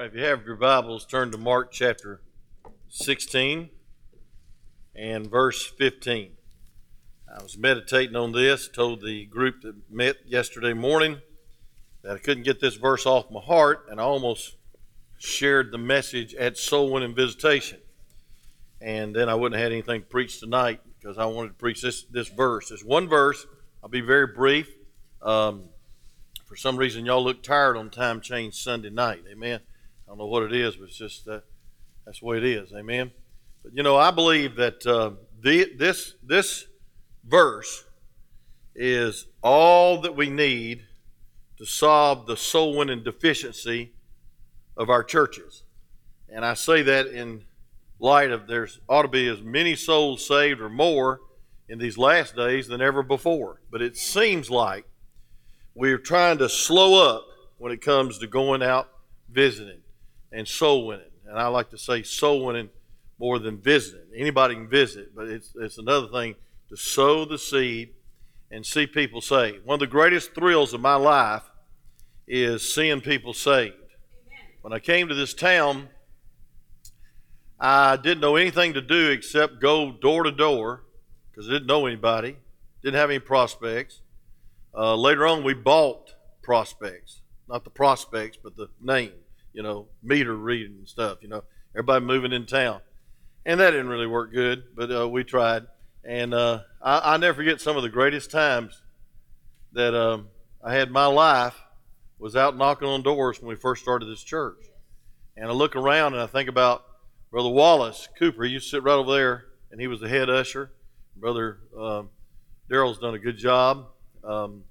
right, if you have your Bibles, turn to Mark chapter 16 and verse 15. I was meditating on this, told the group that met yesterday morning that I couldn't get this verse off my heart, and I almost shared the message at soul winning visitation. And then I wouldn't have had anything to preach tonight because I wanted to preach this, this verse. It's one verse. I'll be very brief. Um, for some reason, y'all look tired on time change Sunday night. Amen. I don't know what it is, but it's just that that's the way it is. Amen. But you know, I believe that uh, the, this this verse is all that we need to solve the soul winning deficiency of our churches. And I say that in light of there's ought to be as many souls saved or more in these last days than ever before. But it seems like we're trying to slow up when it comes to going out visiting and soul winning. And I like to say soul winning more than visiting. Anybody can visit, but it's, it's another thing to sow the seed and see people saved. One of the greatest thrills of my life is seeing people saved. Amen. When I came to this town, I didn't know anything to do except go door to door because I didn't know anybody, didn't have any prospects. Uh, later on, we bought prospects, not the prospects, but the name, you know, meter reading and stuff, you know, everybody moving in town. And that didn't really work good, but uh, we tried. And uh, I, I never forget some of the greatest times that um, I had my life was out knocking on doors when we first started this church. And I look around and I think about Brother Wallace Cooper. He used to sit right over there, and he was the head usher. Brother um, Daryl's done a good job um,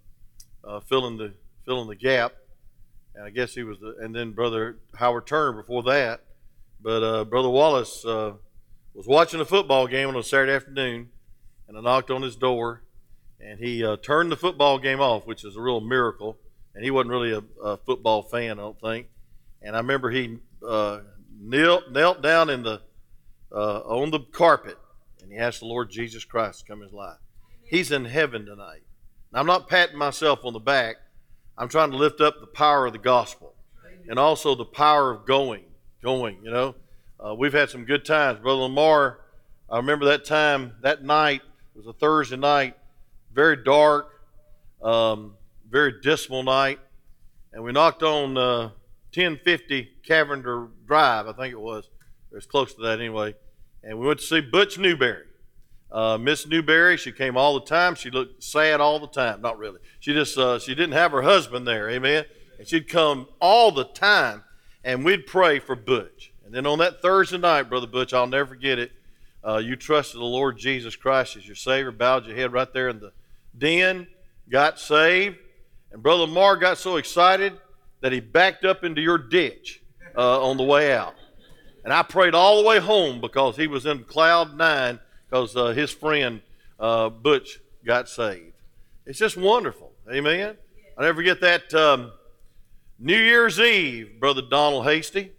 uh, filling the filling the gap. And I guess he was the, and then Brother Howard Turner before that. But uh, Brother Wallace uh, was watching a football game on a Saturday afternoon, and I knocked on his door, and he uh, turned the football game off, which is a real miracle. And he wasn't really a, a football fan, I don't think. And I remember he uh, knelt, knelt down in the uh, on the carpet, and he asked the Lord Jesus Christ to come in his life. He's in heaven tonight. Now, I'm not patting myself on the back. I'm trying to lift up the power of the gospel and also the power of going, going, you know. Uh, we've had some good times. Brother Lamar, I remember that time, that night, it was a Thursday night, very dark, um, very dismal night, and we knocked on uh, 1050 Cavender Drive, I think it was. It was close to that anyway. And we went to see Butch Newberry. Uh, Miss Newberry, she came all the time. She looked sad all the time. Not really. She just uh, she didn't have her husband there. Amen. And she'd come all the time, and we'd pray for Butch. And then on that Thursday night, brother Butch, I'll never forget it. Uh, you trusted the Lord Jesus Christ as your Savior, bowed your head right there in the den, got saved, and brother Mark got so excited that he backed up into your ditch uh, on the way out. And I prayed all the way home because he was in cloud nine because uh, his friend uh, Butch got saved. It's just wonderful. Amen. I never forget that um, New Year's Eve, Brother Donald Hasty,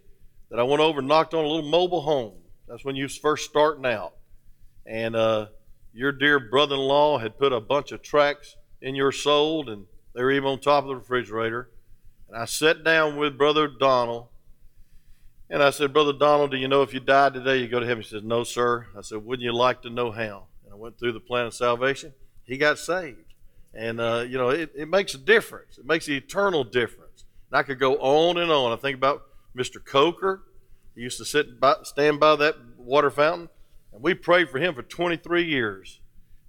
that I went over and knocked on a little mobile home. That's when you was first starting out. And uh, your dear brother in law had put a bunch of tracts in your soul, and they were even on top of the refrigerator. And I sat down with Brother Donald and I said, Brother Donald, do you know if you died today, you go to heaven? He says, No, sir. I said, Wouldn't you like to know how? And I went through the plan of salvation. He got saved. And, uh, you know, it, it makes a difference. It makes an eternal difference. And I could go on and on. I think about Mr. Coker. He used to sit by, stand by that water fountain. And we prayed for him for 23 years.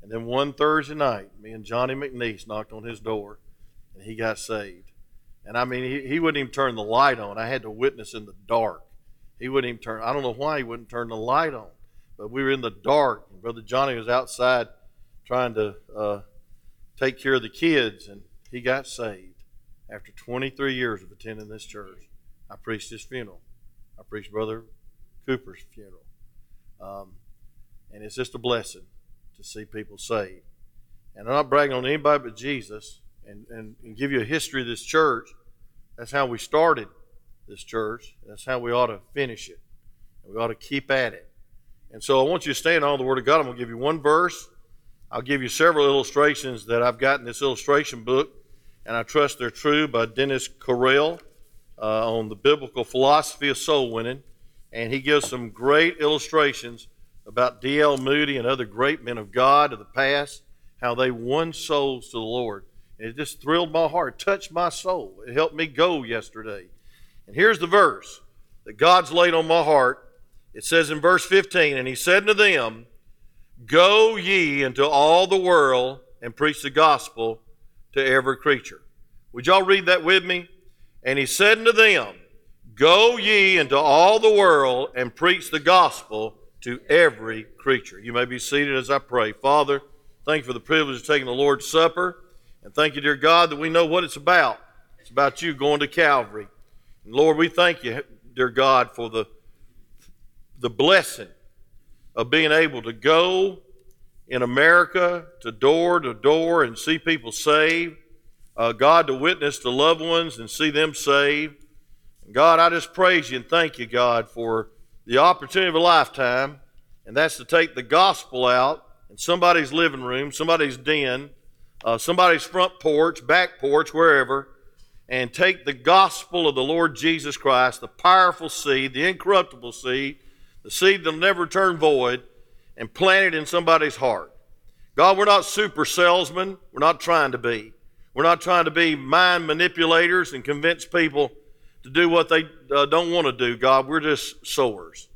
And then one Thursday night, me and Johnny McNeese knocked on his door, and he got saved. And I mean, he, he wouldn't even turn the light on. I had to witness in the dark. He wouldn't even turn. I don't know why he wouldn't turn the light on, but we were in the dark, and Brother Johnny was outside trying to uh, take care of the kids, and he got saved after 23 years of attending this church. I preached his funeral. I preached Brother Cooper's funeral, um, and it's just a blessing to see people saved. And I'm not bragging on anybody but Jesus, and, and, and give you a history of this church. That's how we started this church. That's how we ought to finish it. We ought to keep at it. And so I want you to stand on the Word of God. I'm going to give you one verse. I'll give you several illustrations that I've got in this illustration book, and I trust they're true by Dennis Correll. uh, on the biblical philosophy of soul winning, and he gives some great illustrations about D.L. Moody and other great men of God of the past, how they won souls to the Lord. And it just thrilled my heart, touched my soul. It helped me go yesterday. And here's the verse that God's laid on my heart. It says in verse 15, And he said to them, Go ye into all the world and preach the gospel to every creature. Would y'all read that with me? And he said unto them, Go ye into all the world and preach the gospel to every creature. You may be seated as I pray. Father, thank you for the privilege of taking the Lord's Supper. And thank you, dear God, that we know what it's about. It's about you going to Calvary. Lord, we thank you, dear God, for the, the blessing of being able to go in America to door to door and see people saved. Uh, God, to witness to loved ones and see them saved. God, I just praise you and thank you, God, for the opportunity of a lifetime, and that's to take the gospel out in somebody's living room, somebody's den, uh, somebody's front porch, back porch, wherever, and take the gospel of the Lord Jesus Christ, the powerful seed, the incorruptible seed, the seed that'll never turn void, and plant it in somebody's heart. God, we're not super salesmen. We're not trying to be. We're not trying to be mind manipulators and convince people to do what they uh, don't want to do, God. We're just sowers.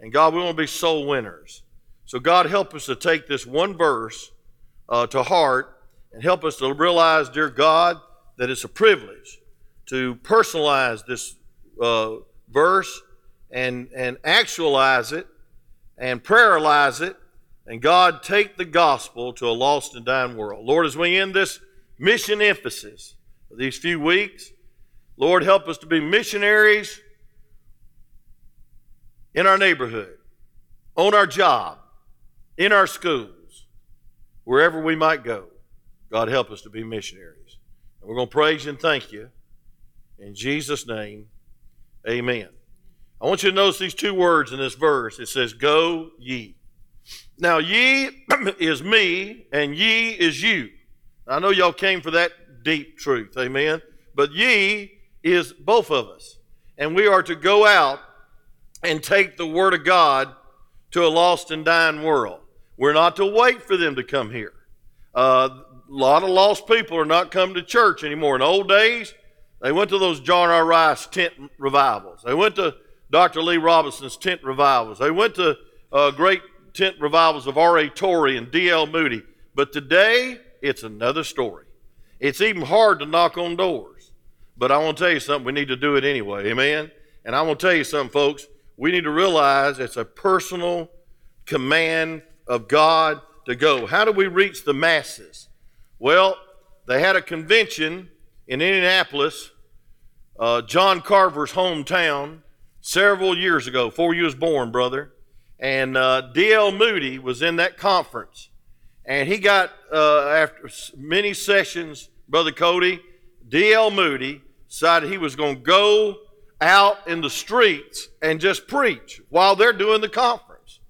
And God, we want to be soul winners. So, God, help us to take this one verse uh, to heart and help us to realize, dear God, that it's a privilege to personalize this uh, verse and, and actualize it and prayerlize it. And God, take the gospel to a lost and dying world. Lord, as we end this mission emphasis of these few weeks, Lord, help us to be missionaries in our neighborhood, on our job, in our schools, wherever we might go. God, help us to be missionaries. And we're going to praise you and thank you. In Jesus' name, amen. I want you to notice these two words in this verse. It says, Go ye. Now, ye is me, and ye is you. I know y'all came for that deep truth, amen. But ye is both of us. And we are to go out and take the Word of God to a lost and dying world. We're not to wait for them to come here. Uh, a lot of lost people are not coming to church anymore. In old days, they went to those John R. Rice tent revivals. They went to Dr. Lee Roberson's tent revivals. They went to uh, great tent revivals of R.A. Torrey and D.L. Moody. But today, it's another story. It's even hard to knock on doors. But I want to tell you something, we need to do it anyway. Amen? And I want to tell you something, folks. We need to realize it's a personal command of God to go. How do we reach the masses? Well, they had a convention in Indianapolis, uh, John Carver's hometown, several years ago, before you was born, brother. And uh, D.L. Moody was in that conference. And he got, uh, after many sessions, Brother Cody, D.L. Moody decided he was going to go out in the streets and just preach while they're doing the conference.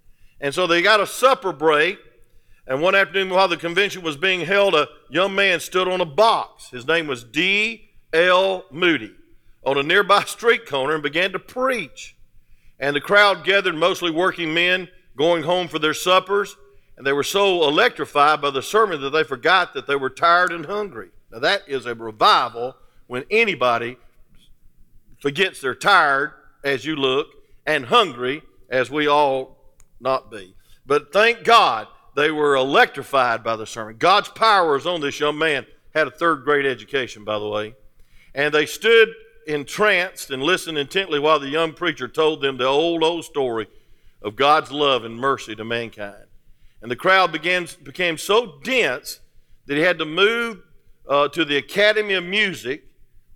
And so they got a supper break. And one afternoon, while the convention was being held, a young man stood on a box. His name was D.L. Moody on a nearby street corner and began to preach. And the crowd gathered, mostly working men going home for their suppers. And they were so electrified by the sermon that they forgot that they were tired and hungry. Now, that is a revival when anybody forgets they're tired as you look and hungry as we all not be. But thank God they were electrified by the sermon. God's power is on this young man. Had a third grade education, by the way. And they stood entranced and listened intently while the young preacher told them the old, old story of God's love and mercy to mankind. And the crowd began, became so dense that he had to move uh, to the Academy of Music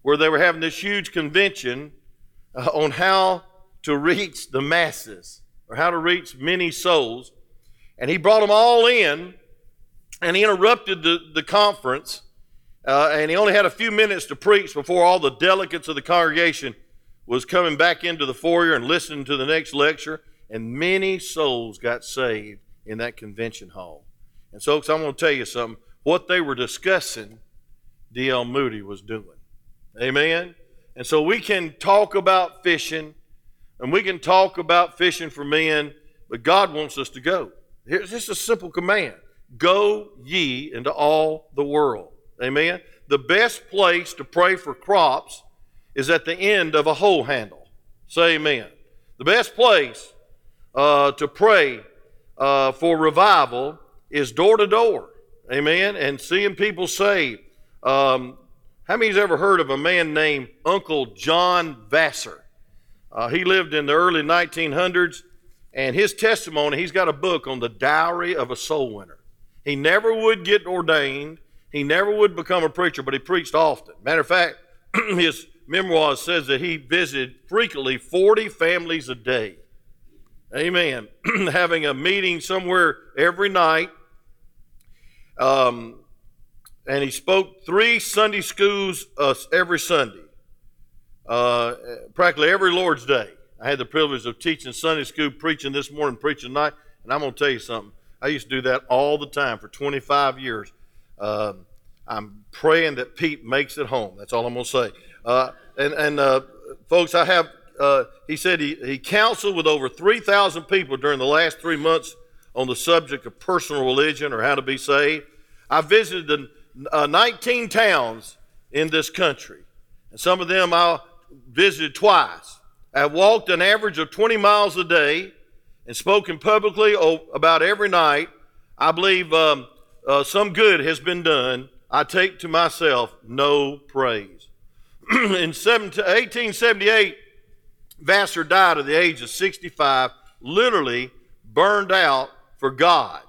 where they were having this huge convention uh, on how to reach the masses or how to reach many souls. And he brought them all in and he interrupted the, the conference. Uh, and he only had a few minutes to preach before all the delegates of the congregation was coming back into the foyer and listening to the next lecture. And many souls got saved in that convention hall. And so, I'm going to tell you something. What they were discussing, D.L. Moody was doing. Amen? And so we can talk about fishing and we can talk about fishing for men, but God wants us to go. Here's just a simple command Go ye into all the world. Amen. The best place to pray for crops is at the end of a hoe handle. Say amen. The best place uh, to pray uh, for revival is door to door. Amen. And seeing people saved. Um, how many's ever heard of a man named Uncle John Vassar? Uh, he lived in the early 1900s, and his testimony, he's got a book on the dowry of a soul winner. He never would get ordained. He never would become a preacher, but he preached often. Matter of fact, his memoir says that he visited frequently 40 families a day. Amen. Having a meeting somewhere every night. Um, and he spoke three Sunday schools uh, every Sunday, uh, practically every Lord's Day. I had the privilege of teaching Sunday school, preaching this morning, preaching tonight, and I'm going to tell you something. I used to do that all the time for 25 years. Uh, I'm praying that Pete makes it home. That's all I'm going to say. Uh, and and uh, folks, I have, uh, he said he, he counseled with over 3,000 people during the last three months on the subject of personal religion or how to be saved. I visited uh, 19 towns in this country, and some of them I visited twice. I walked an average of 20 miles a day and spoken publicly about every night, I believe um, uh, some good has been done. I take to myself no praise. in 1878, Vassar died at the age of 65, literally burned out for God.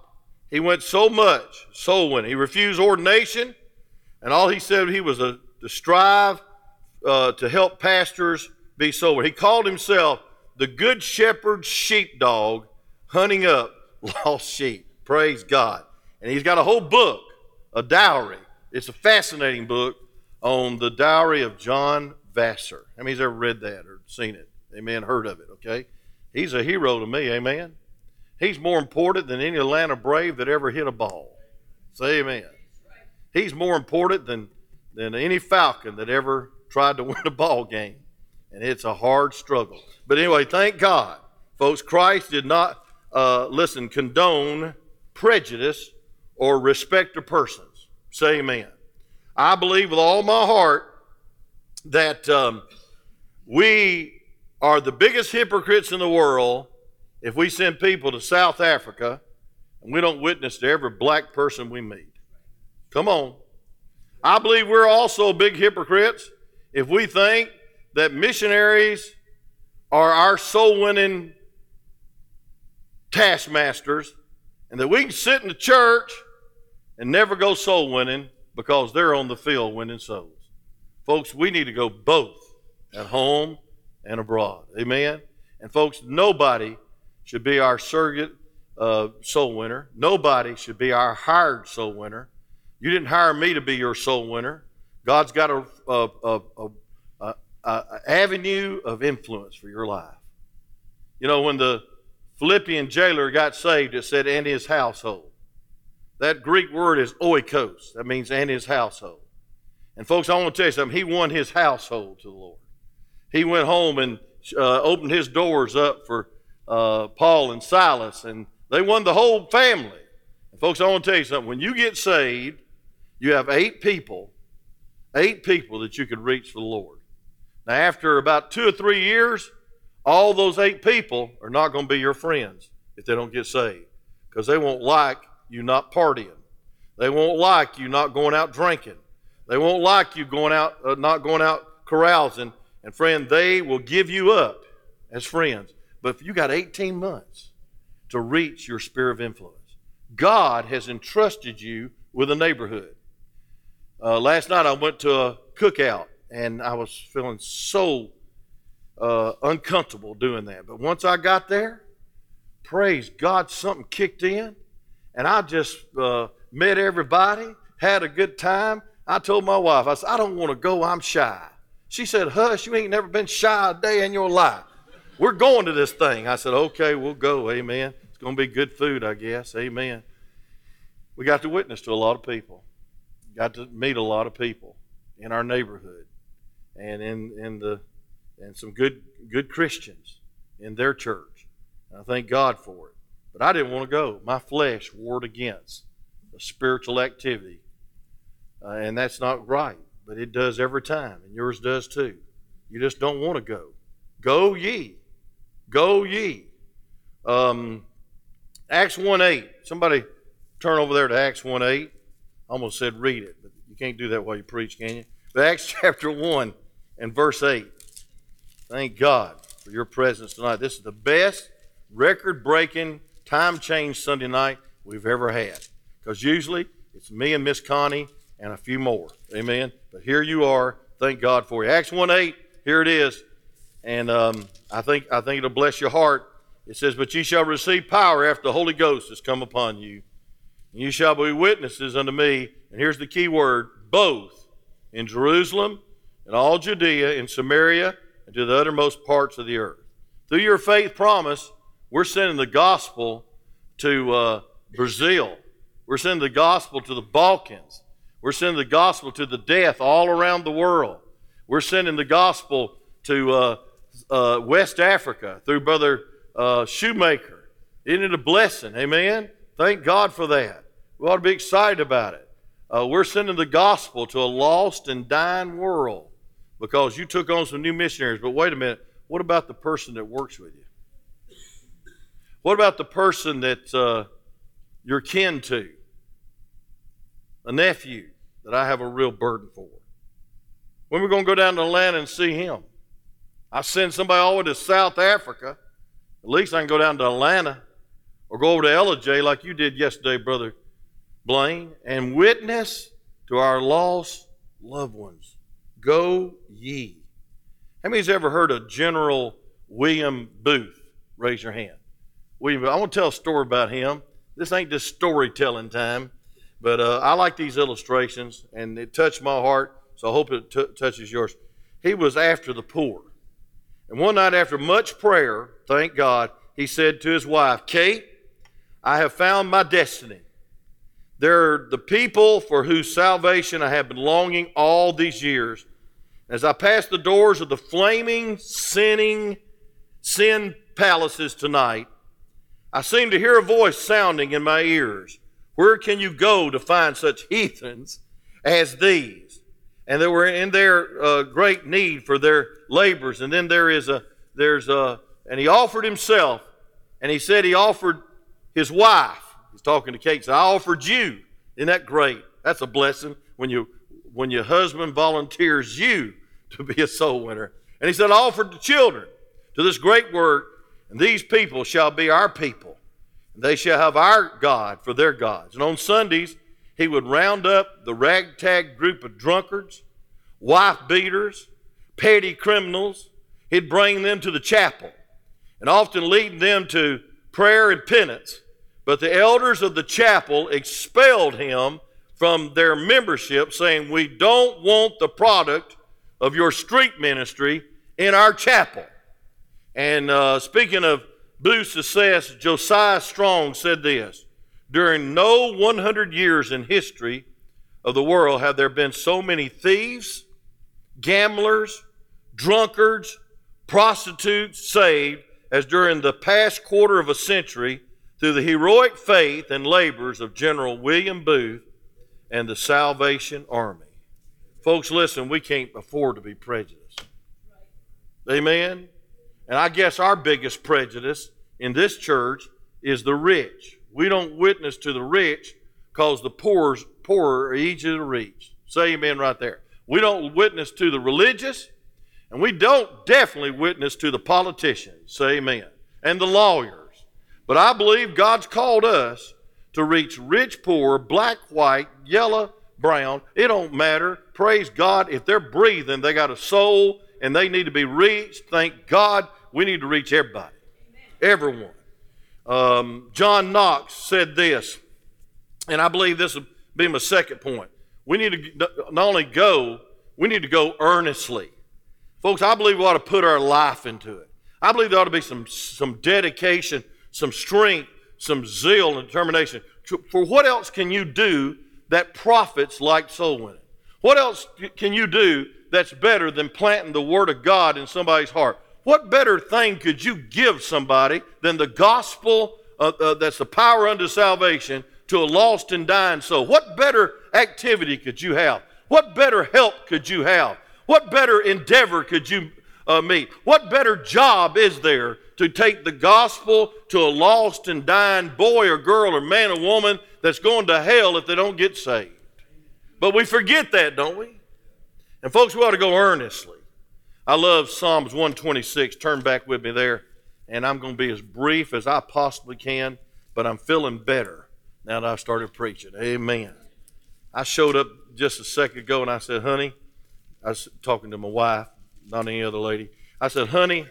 He went so much soul winning. He refused ordination, and all he said he was a, to strive uh, to help pastors be. He called himself the good Shepherd sheepdog hunting up lost sheep. Praise God. And he's got a whole book, a dowry. It's a fascinating book on the dowry of John Vassar. How many's ever read that or seen it? Amen. Heard of it, okay? He's a hero to me, amen. He's more important than any Atlanta Brave that ever hit a ball. Say amen. He's more important than, than any Falcon that ever tried to win a ball game and it's a hard struggle. But anyway, thank God, folks, Christ did not, uh, listen, condone prejudice or respect of persons. Say amen. I believe with all my heart that um, we are the biggest hypocrites in the world if we send people to South Africa and we don't witness to every black person we meet. Come on. I believe we're also big hypocrites if we think that missionaries are our soul winning taskmasters and that we can sit in the church and never go soul winning because they're on the field winning souls. Folks, we need to go both at home and abroad. Amen? And folks, nobody should be our surrogate uh, soul winner. Nobody should be our hired soul winner. You didn't hire me to be your soul winner. God's got a, a, a, a uh, avenue of influence for your life. You know, when the Philippian jailer got saved, it said, and his household. That Greek word is oikos. That means and his household. And folks, I want to tell you something. He won his household to the Lord. He went home and uh, opened his doors up for uh, Paul and Silas, and they won the whole family. And folks, I want to tell you something. When you get saved, you have eight people, eight people that you could reach for the Lord. Now, after about two or three years, all those eight people are not going to be your friends if they don't get saved because they won't like you not partying. They won't like you not going out drinking. They won't like you going out, uh, not going out carousing. And friend, they will give you up as friends. But if you got 18 months to reach your sphere of influence, God has entrusted you with a neighborhood. Uh, last night I went to a cookout and I was feeling so uh, uncomfortable doing that. But once I got there, praise God, something kicked in, and I just uh, met everybody, had a good time. I told my wife, I said, I don't want to go, I'm shy. She said, Hush, you ain't never been shy a day in your life. We're going to this thing. I said, Okay, we'll go. Amen. It's going to be good food, I guess. Amen. We got to witness to a lot of people, got to meet a lot of people in our neighborhood. And in, in the and some good good Christians in their church. And I thank God for it. But I didn't want to go. My flesh warred against a spiritual activity. Uh, and that's not right. But it does every time, and yours does too. You just don't want to go. Go ye. Go ye. Um, Acts 1 8. Somebody turn over there to Acts 1 8. I almost said read it, but you can't do that while you preach, can you? Acts chapter 1 and verse 8. Thank God for your presence tonight. This is the best record breaking time change Sunday night we've ever had. Because usually it's me and Miss Connie and a few more. Amen. But here you are. Thank God for you. Acts 1 8, here it is. And um, I think I think it'll bless your heart. It says, But ye shall receive power after the Holy Ghost has come upon you. And you shall be witnesses unto me. And here's the key word both in Jerusalem and all Judea and Samaria and to the uttermost parts of the earth. Through your faith promise, we're sending the gospel to uh, Brazil. We're sending the gospel to the Balkans. We're sending the gospel to the death all around the world. We're sending the gospel to uh, uh, West Africa through Brother uh, Shoemaker. Isn't it a blessing? Amen? Thank God for that. We ought to be excited about it. Uh, we're sending the gospel to a lost and dying world because you took on some new missionaries. But wait a minute. What about the person that works with you? What about the person that uh, you're kin to? A nephew that I have a real burden for. When we're going to go down to Atlanta and see him? I send somebody all the way to South Africa. At least I can go down to Atlanta or go over to LJ like you did yesterday, Brother Blaine, and witness to our lost loved ones. Go ye. How many's ever heard of General William Booth? Raise your hand. William, I want to tell a story about him. This ain't just storytelling time, but uh, I like these illustrations, and it touched my heart, so I hope it t- touches yours. He was after the poor. And one night, after much prayer, thank God, he said to his wife, Kate, I have found my destiny. They're the people for whose salvation I have been longing all these years. As I pass the doors of the flaming, sinning, sin palaces tonight, I seem to hear a voice sounding in my ears. Where can you go to find such heathens as these? And they were in their uh, great need for their labors. And then there is a, there's a, and he offered himself, and he said he offered his wife He's talking to Kate. Said, I offered you. Isn't that great? That's a blessing when you when your husband volunteers you to be a soul winner. And he said, I offered the children to this great work, and these people shall be our people. And they shall have our God for their gods. And on Sundays, he would round up the ragtag group of drunkards, wife beaters, petty criminals. He'd bring them to the chapel and often lead them to prayer and penance but the elders of the chapel expelled him from their membership, saying, We don't want the product of your street ministry in our chapel. And uh, speaking of blue success, Josiah Strong said this During no 100 years in history of the world have there been so many thieves, gamblers, drunkards, prostitutes saved as during the past quarter of a century through the heroic faith and labors of General William Booth and the Salvation Army. Folks, listen, we can't afford to be prejudiced. Amen? And I guess our biggest prejudice in this church is the rich. We don't witness to the rich because the poor, poor are easy to reach. Say amen right there. We don't witness to the religious, and we don't definitely witness to the politicians. Say amen. And the lawyers but I believe God's called us to reach rich, poor, black, white, yellow, brown. It don't matter. Praise God. If they're breathing, they got a soul and they need to be reached. Thank God. We need to reach everybody, Amen. everyone. Um, John Knox said this, and I believe this will be my second point. We need to not only go, we need to go earnestly. Folks, I believe we ought to put our life into it. I believe there ought to be some, some dedication some strength, some zeal and determination. For what else can you do that profits like soul winning? What else can you do that's better than planting the Word of God in somebody's heart? What better thing could you give somebody than the gospel uh, uh, that's the power unto salvation to a lost and dying soul? What better activity could you have? What better help could you have? What better endeavor could you uh, meet? What better job is there to take the gospel to a lost and dying boy or girl or man or woman that's going to hell if they don't get saved? But we forget that, don't we? And folks, we ought to go earnestly. I love Psalms 126. Turn back with me there. And I'm going to be as brief as I possibly can, but I'm feeling better now that I've started preaching. Amen. I showed up just a second ago and I said, honey, I was talking to my wife, not any other lady. I said, honey,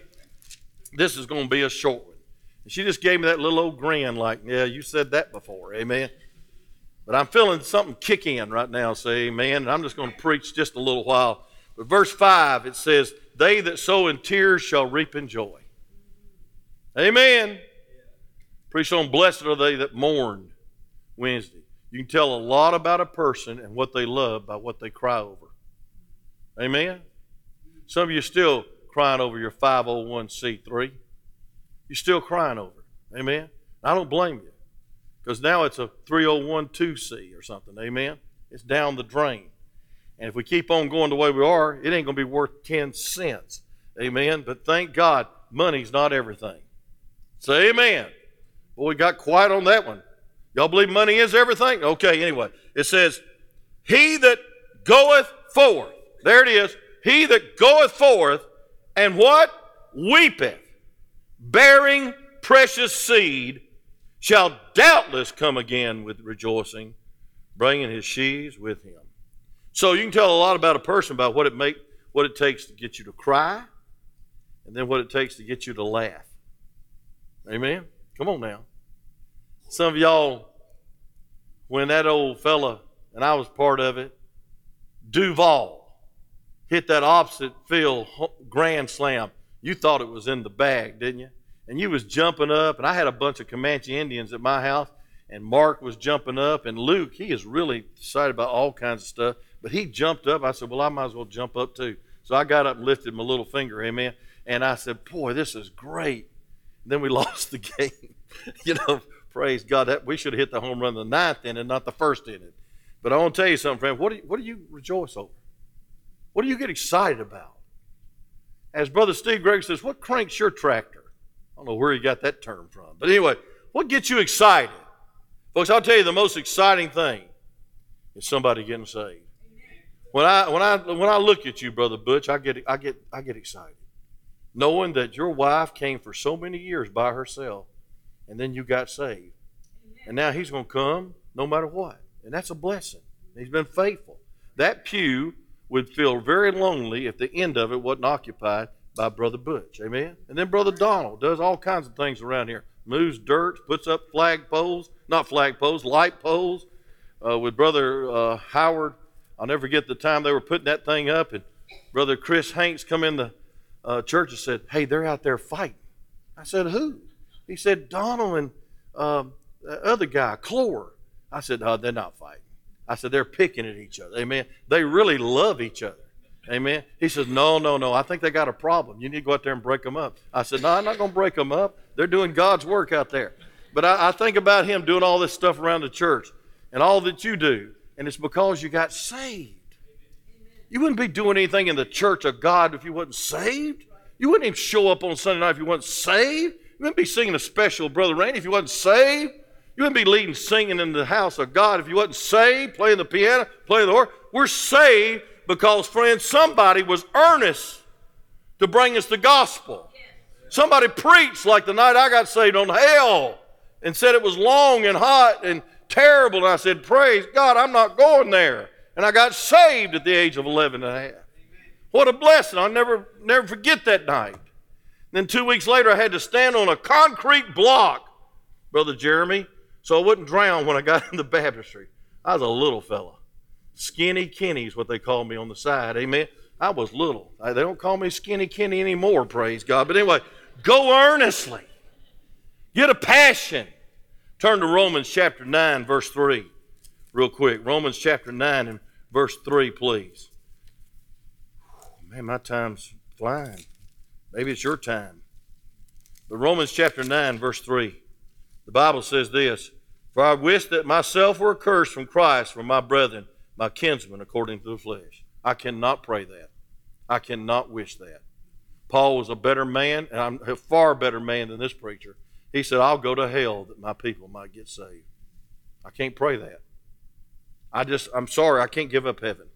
this is going to be a short one. And she just gave me that little old grin, like, yeah, you said that before. Amen. But I'm feeling something kick in right now, say amen. And I'm just going to preach just a little while. But verse 5, it says, They that sow in tears shall reap in joy. Amen. Preach on blessed are they that mourn Wednesday. You can tell a lot about a person and what they love by what they cry over. Amen. Some of you still crying over your 501c3. You're still crying over it. Amen. I don't blame you because now it's a 3012C or something. Amen. It's down the drain. And if we keep on going the way we are, it ain't going to be worth 10 cents. Amen. But thank God, money's not everything. Say amen. Boy, we got quiet on that one. Y'all believe money is everything? Okay, anyway. It says, He that goeth forth, there it is, he that goeth forth and what? Weepeth, bearing precious seed, shall doubtless come again with rejoicing, bringing his sheaves with him. So you can tell a lot about a person about what it make, what it takes to get you to cry, and then what it takes to get you to laugh. Amen. Come on now. Some of y'all, when that old fella, and I was part of it, Duvall, hit that opposite field grand slam, you thought it was in the bag, didn't you? And you was jumping up, and I had a bunch of Comanche Indians at my house, and Mark was jumping up, and Luke, he is really excited about all kinds of stuff, but he jumped up. I said, well, I might as well jump up too. So I got up and lifted my little finger, amen. And I said, boy, this is great. And then we lost the game. you know, praise God. That we should have hit the home run the ninth inning, not the first inning. But I want to tell you something, friend. What do you, what do you rejoice over? What do you get excited about? As Brother Steve Gregg says, what cranks your tractor? I don't know where he got that term from. But anyway, what gets you excited? Folks, I'll tell you the most exciting thing is somebody getting saved. When I when I when I look at you, Brother Butch, I get I get I get excited. Knowing that your wife came for so many years by herself and then you got saved. And now he's going to come no matter what. And that's a blessing. He's been faithful. That pew would feel very lonely if the end of it wasn't occupied by Brother Butch. Amen? And then Brother Donald does all kinds of things around here. Moves dirt, puts up flag poles, not flag poles, light poles. Uh, with Brother uh, Howard, I'll never forget the time they were putting that thing up, and Brother Chris Hanks come in the uh, church and said, Hey, they're out there fighting. I said, Who? He said, Donald and um, the other guy, Clore. I said, No, they're not fighting. I said, they're picking at each other. Amen. They really love each other. Amen. He says, no, no, no. I think they got a problem. You need to go out there and break them up. I said, no, I'm not going to break them up. They're doing God's work out there. But I, I think about him doing all this stuff around the church and all that you do, and it's because you got saved. You wouldn't be doing anything in the church of God if you wasn't saved. You wouldn't even show up on Sunday night if you wasn't saved. You wouldn't be singing a special Brother Randy if you wasn't saved. You wouldn't be leading singing in the house of God if you wasn't saved, playing the piano, playing the organ. We're saved because, friends, somebody was earnest to bring us the gospel. Somebody preached like the night I got saved on hell and said it was long and hot and terrible. And I said, Praise God, I'm not going there. And I got saved at the age of 11 and a half. What a blessing. I'll never, never forget that night. Then two weeks later, I had to stand on a concrete block, Brother Jeremy, so I wouldn't drown when I got in the baptistry. I was a little fella. Skinny Kenny is what they called me on the side. Amen. I was little. They don't call me Skinny Kenny anymore, praise God. But anyway, go earnestly. Get a passion. Turn to Romans chapter 9, verse 3, real quick. Romans chapter 9 and verse 3, please. Man, my time's flying. Maybe it's your time. But Romans chapter 9, verse 3, the Bible says this For I wish that myself were accursed from Christ for my brethren, my kinsmen, according to the flesh. I cannot pray that. I cannot wish that. Paul was a better man, and I'm a far better man than this preacher. He said, I'll go to hell that my people might get saved. I can't pray that. I just, I'm sorry, I can't give up heaven.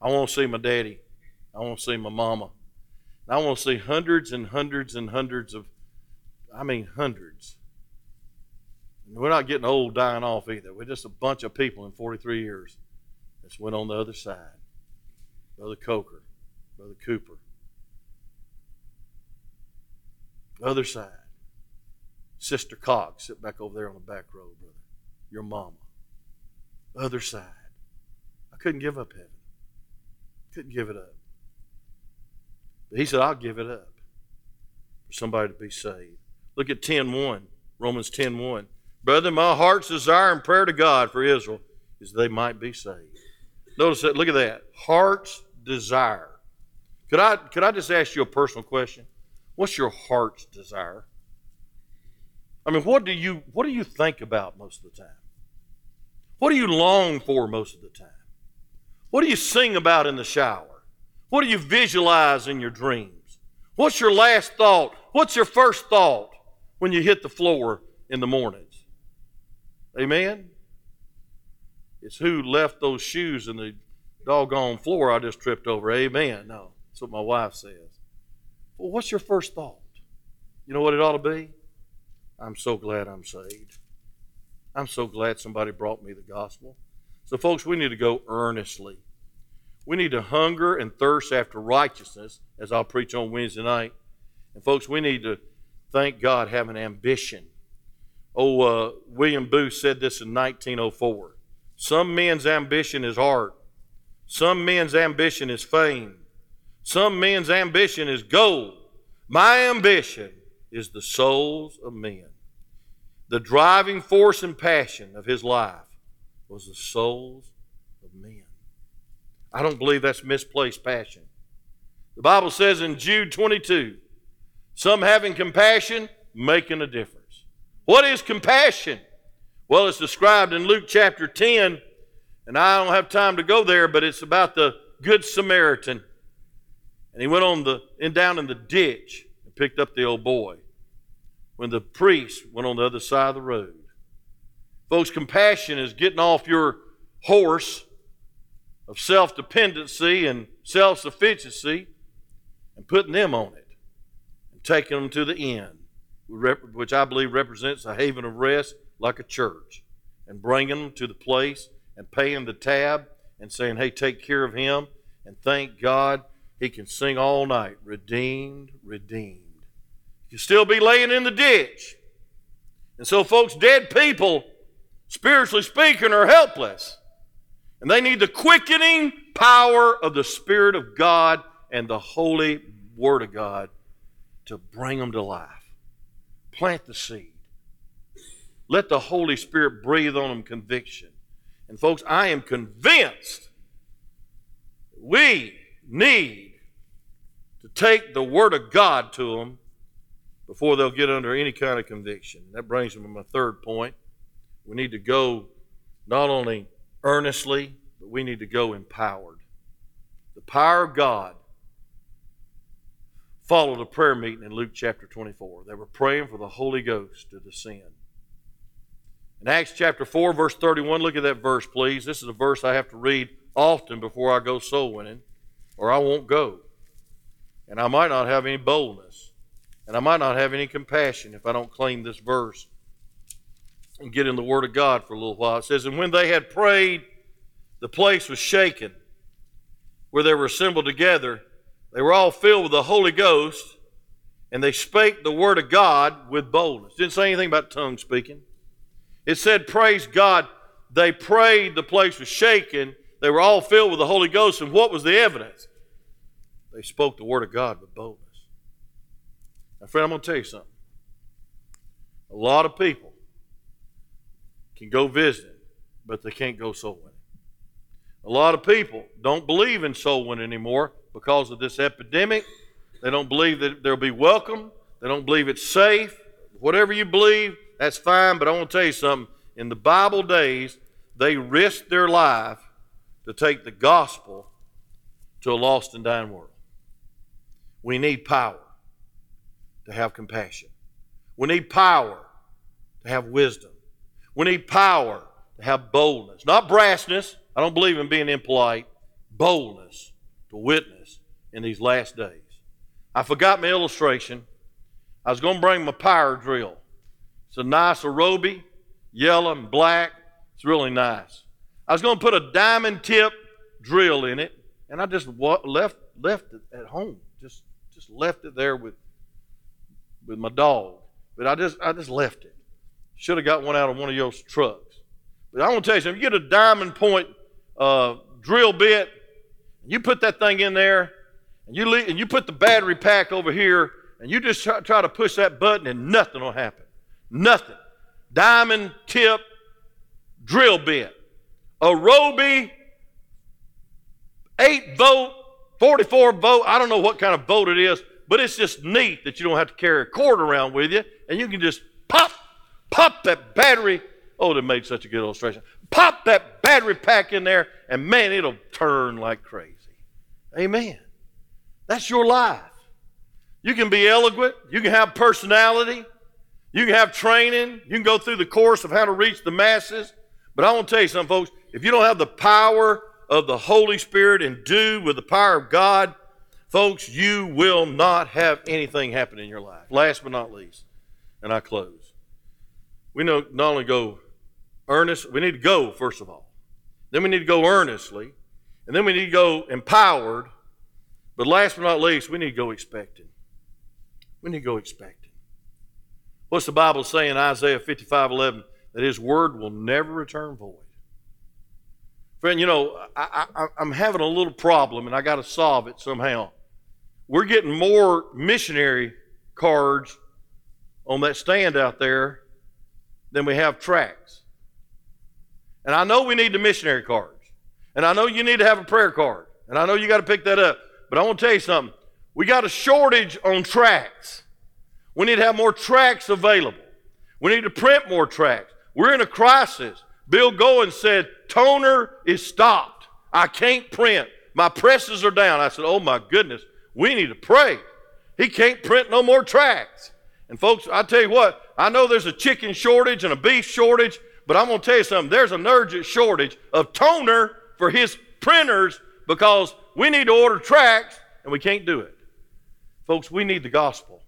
I want to see my daddy. I want to see my mama. I want to see hundreds and hundreds and hundreds of, I mean, hundreds. We're not getting old dying off either. We're just a bunch of people in 43 years that's went on the other side. Brother Coker, Brother Cooper. Other side. Sister Cox, sit back over there on the back row, brother. Your mama. Other side. I couldn't give up heaven. Couldn't give it up. But he said, I'll give it up for somebody to be saved. Look at 10.1, Romans 10.1. Brother, my heart's desire and prayer to God for Israel is they might be saved. Notice that, look at that. Heart's desire. Could I, could I just ask you a personal question? What's your heart's desire? I mean, what do you what do you think about most of the time? What do you long for most of the time? What do you sing about in the shower? What do you visualize in your dreams? What's your last thought? What's your first thought when you hit the floor in the mornings? Amen? It's who left those shoes in the doggone floor I just tripped over. Amen. No, that's what my wife says. Well, what's your first thought? You know what it ought to be? I'm so glad I'm saved. I'm so glad somebody brought me the gospel. So, folks, we need to go earnestly we need to hunger and thirst after righteousness, as I'll preach on Wednesday night. And, folks, we need to thank God, have an ambition. Oh, uh, William Booth said this in 1904. Some men's ambition is art. Some men's ambition is fame. Some men's ambition is gold. My ambition is the souls of men. The driving force and passion of his life was the souls of men. I don't believe that's misplaced passion. The Bible says in Jude 22, some having compassion, making a difference. What is compassion? Well, it's described in Luke chapter 10, and I don't have time to go there, but it's about the Good Samaritan. And he went on the in down in the ditch and picked up the old boy. When the priest went on the other side of the road. Folks, compassion is getting off your horse of self dependency and self sufficiency and putting them on it and taking them to the end, which I believe represents a haven of rest like a church, and bringing them to the place and paying the tab and saying, hey, take care of him and thank God he can sing all night, redeemed, redeemed. You still be laying in the ditch. And so, folks, dead people, spiritually speaking, are helpless. And they need the quickening power of the Spirit of God and the Holy Word of God to bring them to life. Plant the seed. Let the Holy Spirit breathe on them conviction. And, folks, I am convinced we need to take the Word of God to them before they'll get under any kind of conviction. That brings me to my third point. We need to go not only earnestly, but we need to go empowered. The power of God followed a prayer meeting in Luke chapter 24. They were praying for the Holy Ghost to descend. In Acts chapter 4, verse 31, look at that verse, please. This is a verse I have to read often before I go soul winning, or I won't go. And I might not have any boldness, and I might not have any compassion if I don't claim this verse and get in the Word of God for a little while. It says, And when they had prayed, the place was shaken where they were assembled together. They were all filled with the Holy Ghost, and they spake the Word of God with boldness. Didn't say anything about tongue speaking. It said, Praise God. They prayed, the place was shaken. They were all filled with the Holy Ghost, and what was the evidence? They spoke the Word of God with boldness. Now, friend, I'm going to tell you something. A lot of people can go visit, but they can't go soul winning. A lot of people don't believe in soul winning anymore because of this epidemic. They don't believe that they'll be welcome. They don't believe it's safe. Whatever you believe, that's fine, but I want to tell you something. In the Bible days, they risked their life to take the gospel to a lost and dying world. We need power to have compassion. We need power to have wisdom. We need power to have boldness, not brassness. I don't believe in being impolite. Boldness to witness in these last days. I forgot my illustration. I was going to bring my power drill. It's a nice Ryobi, yellow and black. It's really nice. I was going to put a diamond tip drill in it, and I just left left it at home. Just just left it there with with my dog. But I just I just left it. Should have got one out of one of your trucks. But I want to tell you something. You get a diamond point uh, drill bit, you put that thing in there, and you leave, and you put the battery pack over here, and you just try, try to push that button, and nothing will happen. Nothing. Diamond tip drill bit. Ryobi, 8 volt, 44 volt. I don't know what kind of volt it is, but it's just neat that you don't have to carry a cord around with you, and you can just pop, pop that battery. Oh, they made such a good illustration. Pop that battery pack in there, and man, it'll turn like crazy. Amen. That's your life. You can be eloquent, you can have personality, you can have training, you can go through the course of how to reach the masses. But I want to tell you something, folks. If you don't have the power of the Holy Spirit endued with the power of God, folks, you will not have anything happen in your life. Last but not least, and I close. We know not only go earnest, we need to go, first of all. Then we need to go earnestly. And then we need to go empowered. But last but not least, we need to go expecting. We need to go expecting. What's the Bible saying in Isaiah 55 11? That his word will never return void. Friend, you know, I, am having a little problem and I got to solve it somehow. We're getting more missionary cards on that stand out there than we have tracks. And I know we need the missionary cards. And I know you need to have a prayer card. And I know you got to pick that up. But I want to tell you something. We got a shortage on tracts. We need to have more tracts available. We need to print more tracts. We're in a crisis. Bill Goins said, toner is stopped. I can't print. My presses are down. I said, Oh my goodness, we need to pray. He can't print no more tracts. And folks, I tell you what, I know there's a chicken shortage and a beef shortage, but I'm going to tell you something. There's an urgent shortage of toner for his printers because we need to order tracts and we can't do it. Folks, we need the gospel.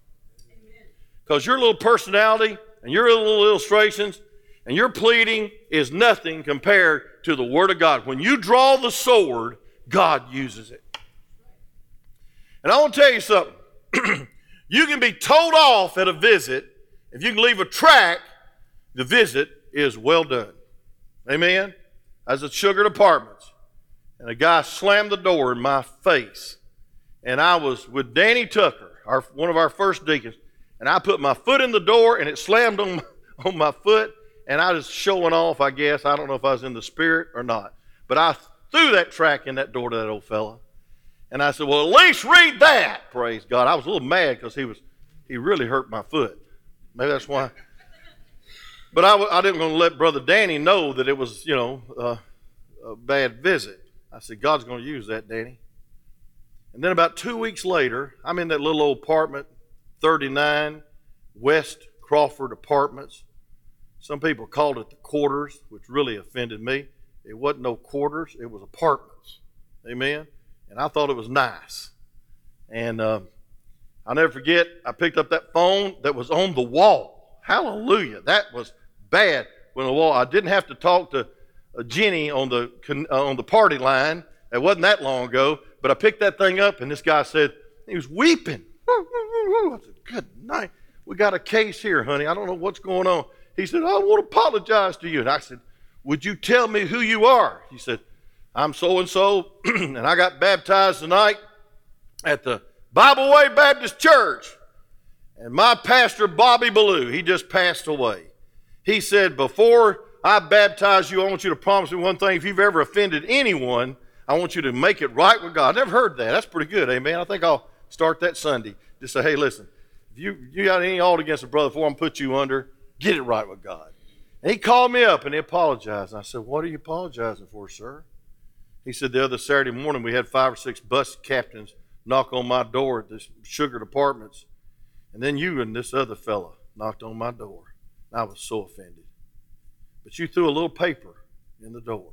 Because your little personality and your little illustrations and your pleading is nothing compared to the Word of God. When you draw the sword, God uses it. And I want to tell you something. you can be told off at a visit. If you can leave a track, the visit is well done. Amen? As at Sugar Apartments. And a guy slammed the door in my face. And I was with Danny Tucker, our, one of our first deacons. And I put my foot in the door and it slammed on my, on my foot and I was showing off, I guess. I don't know if I was in the spirit or not. But I threw that track in that door to that old fella. And I said, Well, at least read that. Praise God. I was a little mad because he was he really hurt my foot. Maybe that's why. But I, I didn't want to let Brother Danny know that it was, you know, uh, a bad visit. I said, God's going to use that, Danny. And then about two weeks later, I'm in that little old apartment, 39 West Crawford Apartments. Some people called it the quarters, which really offended me. It wasn't no quarters, it was apartments. Amen. And I thought it was nice. And uh, I'll never forget, I picked up that phone that was on the wall. Hallelujah. That was bad when the wall. I didn't have to talk to uh, Jenny on the, uh, on the party line. It wasn't that long ago. But I picked that thing up, and this guy said, he was weeping. I said, Good night. We got a case here, honey. I don't know what's going on. He said, I want to apologize to you. And I said, Would you tell me who you are? He said, I'm so and so, and I got baptized tonight at the Bible Way Baptist Church. And my pastor, Bobby Ballou, he just passed away. He said, Before I baptize you, I want you to promise me one thing. If you've ever offended anyone, I want you to make it right with God. I never heard that. That's pretty good, amen. I think I'll start that Sunday. Just say, hey, listen, if you, you got any ought against a brother before I'm put you under, get it right with God. And he called me up and he apologized. And I said, What are you apologizing for, sir? He said, The other Saturday morning we had five or six bus captains knock on my door at this Sugar Apartments. And then you and this other fella knocked on my door. I was so offended. But you threw a little paper in the door.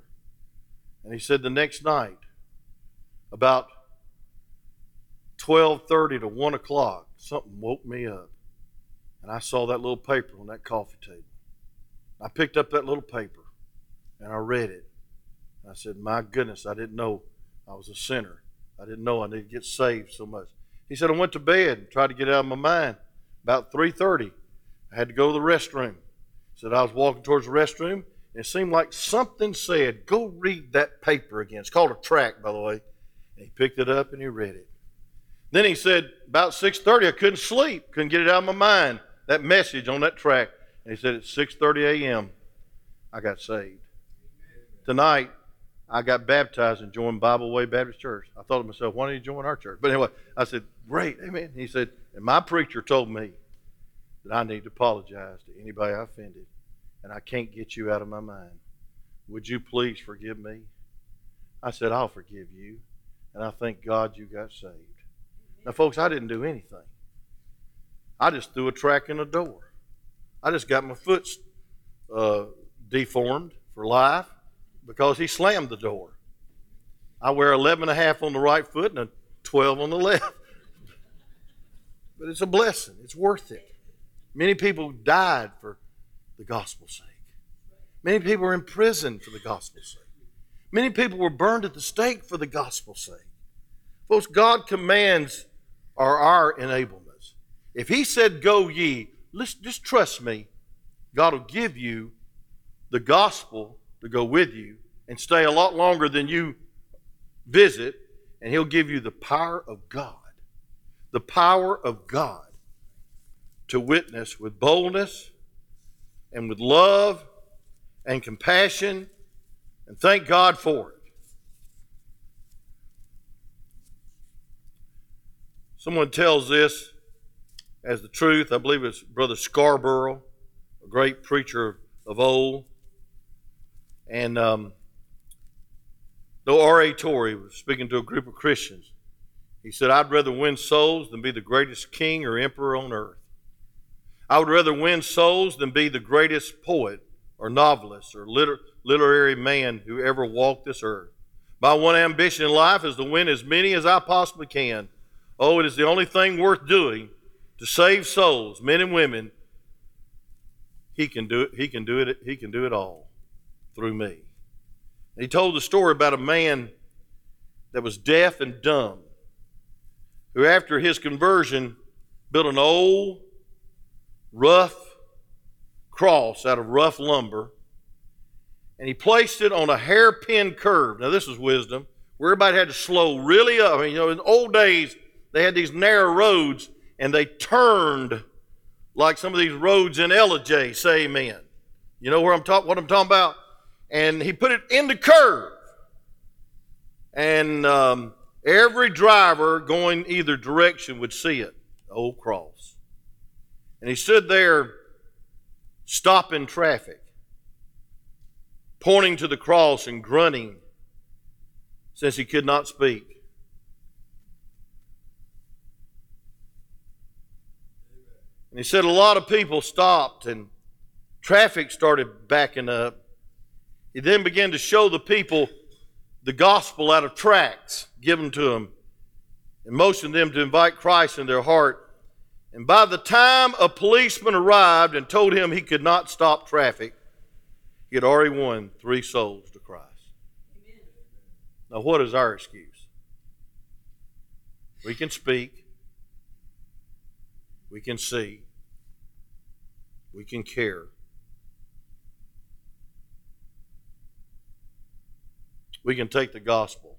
And he said the next night, about 12.30 to 1 o'clock, something woke me up. And I saw that little paper on that coffee table. I picked up that little paper and I read it. I said, My goodness, I didn't know I was a sinner. I didn't know I needed to get saved so much. He said, I went to bed and tried to get out of my mind. About 3.30, I had to go to the restroom. Said, I was walking towards the restroom, and it seemed like something said, Go read that paper again. It's called a tract, by the way. And he picked it up and he read it. Then he said, about 6.30, I couldn't sleep, couldn't get it out of my mind, that message on that tract. And he said, at 6.30 a.m., I got saved. Tonight, I got baptized and joined Bible Way Baptist Church. I thought to myself, why don't you join our church? But anyway, I said, great, amen. He said, and my preacher told me that I need to apologize to anybody I offended, and I can't get you out of my mind. Would you please forgive me? I said, I'll forgive you, and I thank God you got saved. Now, folks, I didn't do anything. I just threw a track in the door. I just got my foot uh, deformed for life because he slammed the door. I wear 11 and a half on the right foot and a 12 on the left. but it's a blessing. It's worth it. Many people died for the gospel's sake. Many people were in prison for the gospel's sake. Many people were burned at the stake for the gospel's sake. Folks, God commands are our enablements. If He said, Go ye, listen, just trust me, God will give you the gospel to go with you and stay a lot longer than you visit, and He'll give you the power of God. The power of God to witness with boldness and with love and compassion, and thank God for it. Someone tells this as the truth. I believe it's Brother Scarborough, a great preacher of old. And um, though R.A. Torrey was speaking to a group of Christians, he said, I'd rather win souls than be the greatest king or emperor on earth. I would rather win souls than be the greatest poet or novelist or liter- literary man who ever walked this earth. My one ambition in life is to win as many as I possibly can Oh, it is the only thing worth doing to save souls, men and women. He can do it. He can do it. He can do it all through me. He told the story about a man that was deaf and dumb, who, after his conversion, built an old, rough cross out of rough lumber, and he placed it on a hairpin curve. Now, this is wisdom, where everybody had to slow really up. I mean, you know, in old days they had these narrow roads and they turned like some of these roads in Ellijay, say amen. You know where I'm talking what I'm talking about? And he put it in the curve. And um, every driver going either direction would see it, the old cross. And he stood there stopping traffic, pointing to the cross and grunting since he could not speak. And he said a lot of people stopped and traffic started backing up. He then began to show the people the gospel out of tracts given to them and motioned them to invite Christ in their heart. And by the time a policeman arrived and told him he could not stop traffic, he had already won three souls to Christ. Amen. Now, what is our excuse? We can speak, we can see. We can care. We can take the gospel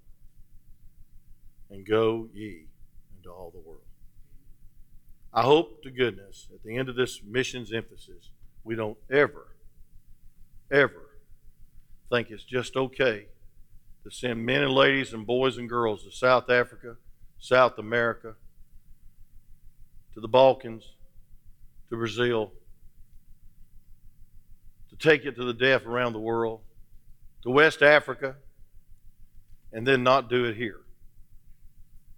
and go ye into all the world. I hope to goodness at the end of this missions emphasis, we don't ever ever think it's just okay to send men and ladies and boys and girls to South Africa, South America, to the Balkans, to Brazil, to take it to the deaf around the world, to West Africa, and then not do it here.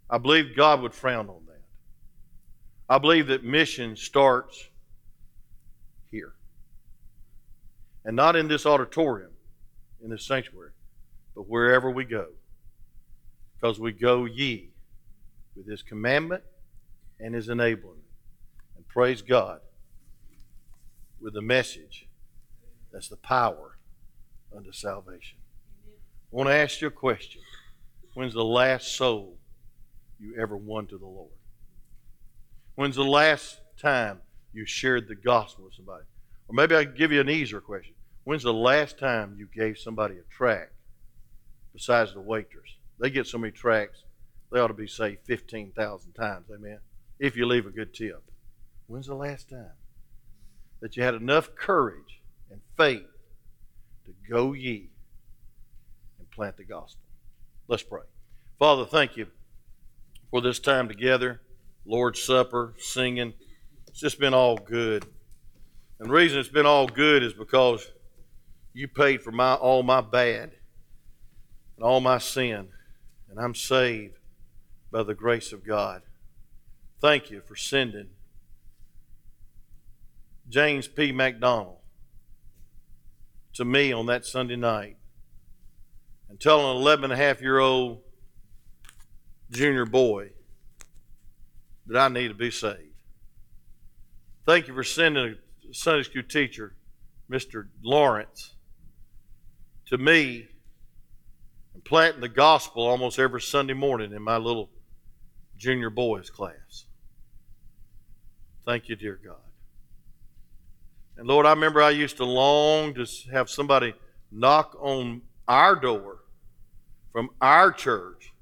I believe God would frown on that. I believe that mission starts here. And not in this auditorium, in this sanctuary, but wherever we go. Because we go ye with his commandment and his enabling. And praise God with the message that's the power unto salvation. I want to ask you a question. When's the last soul you ever won to the Lord? When's the last time you shared the gospel with somebody? Or maybe I can give you an easier question. When's the last time you gave somebody a tract besides the waitress? They get so many tracts, they ought to be saved 15,000 times, amen? If you leave a good tip. When's the last time that you had enough courage and faith to go ye and plant the gospel? Let's pray. Father, thank you for this time together, Lord's Supper, singing. It's just been all good. And the reason it's been all good is because you paid for my all my bad and all my sin, and I'm saved by the grace of God. Thank you for sending James P. McDonald to me on that Sunday night and telling an 11 and a half year old junior boy that I need to be saved. Thank you for sending a Sunday school teacher, Mr. Lawrence, to me and planting the gospel almost every Sunday morning in my little junior boys class. Thank you, dear God. And Lord, I remember I used to long to have somebody knock on our door from our church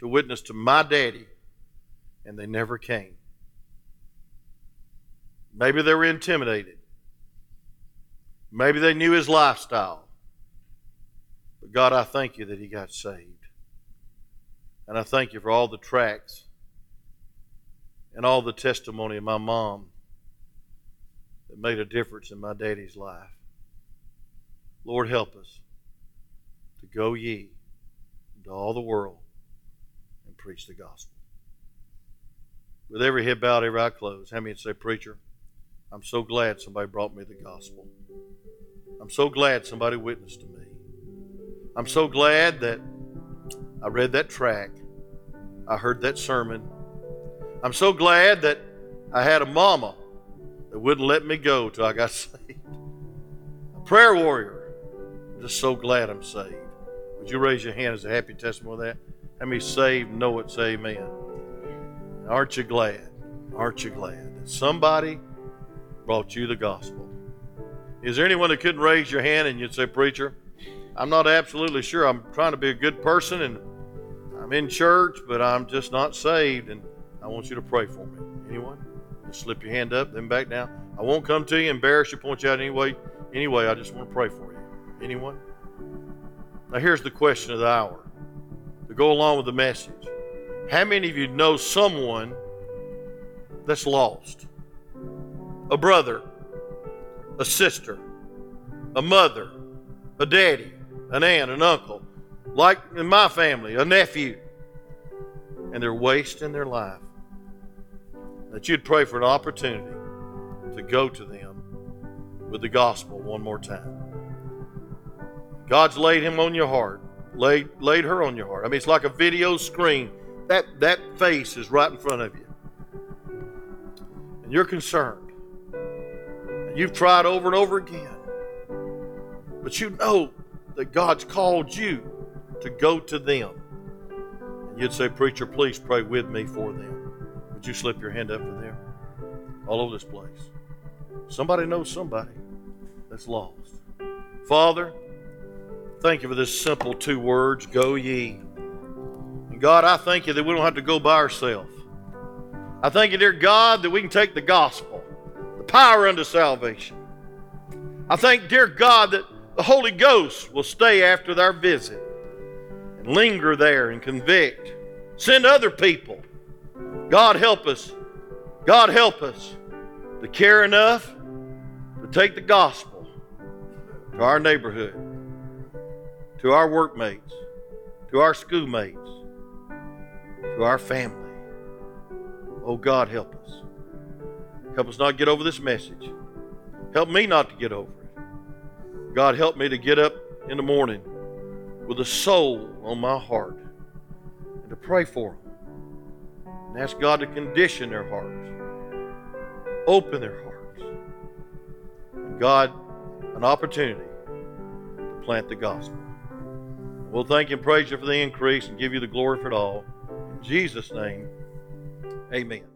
to witness to my daddy, and they never came. Maybe they were intimidated. Maybe they knew his lifestyle. But God, I thank you that he got saved. And I thank you for all the tracts and all the testimony of my mom that made a difference in my daddy's life. Lord, help us to go ye into all the world and preach the gospel. With every head bowed, every eye closed, how many say, Preacher, I'm so glad somebody brought me the gospel. I'm so glad somebody witnessed to me. I'm so glad that I read that tract. I heard that sermon. I'm so glad that I had a mama that wouldn't let me go till I got saved. A prayer warrior. I'm just so glad I'm saved. Would you raise your hand as a happy testimony of that? How many saved know it? Say amen. Aren't you glad? Aren't you glad that somebody brought you the gospel? Is there anyone that couldn't raise your hand and you'd say, Preacher, I'm not absolutely sure. I'm trying to be a good person and I'm in church, but I'm just not saved, and I want you to pray for me. Anyone? Just slip your hand up, then back down. I won't come to you, embarrass you, point you out anyway. Anyway, I just want to pray for you. Anyone? Now, here's the question of the hour to go along with the message. How many of you know someone that's lost? A brother, a sister, a mother, a daddy, an aunt, an uncle, like in my family, a nephew, and they're wasting their life that you'd pray for an opportunity to go to them with the gospel one more time. God's laid him on your heart, laid, laid her on your heart. I mean, it's like a video screen. That, that face is right in front of you. And you're concerned. And you've tried over and over again. But you know that God's called you to go to them. And you'd say, Preacher, please pray with me for them. Would you slip your hand up for them? All over this place. Somebody knows somebody that's lost. Father, thank you for this simple two words go ye. God, I thank you that we don't have to go by ourselves. I thank you, dear God, that we can take the gospel, the power unto salvation. I thank, dear God, that the Holy Ghost will stay after their visit and linger there and convict. Send other people. God help us. God help us to care enough to take the gospel to our neighborhood, to our workmates, to our schoolmates, to our family. Oh, God, help us. Help us not get over this message. Help me not to get over it. God, help me to get up in the morning with a soul on my heart and to pray for them and ask God to condition their hearts, open their hearts. And God, an opportunity to plant the gospel. We'll thank you and praise you for the increase and give you the glory for it all. Jesus' name, amen.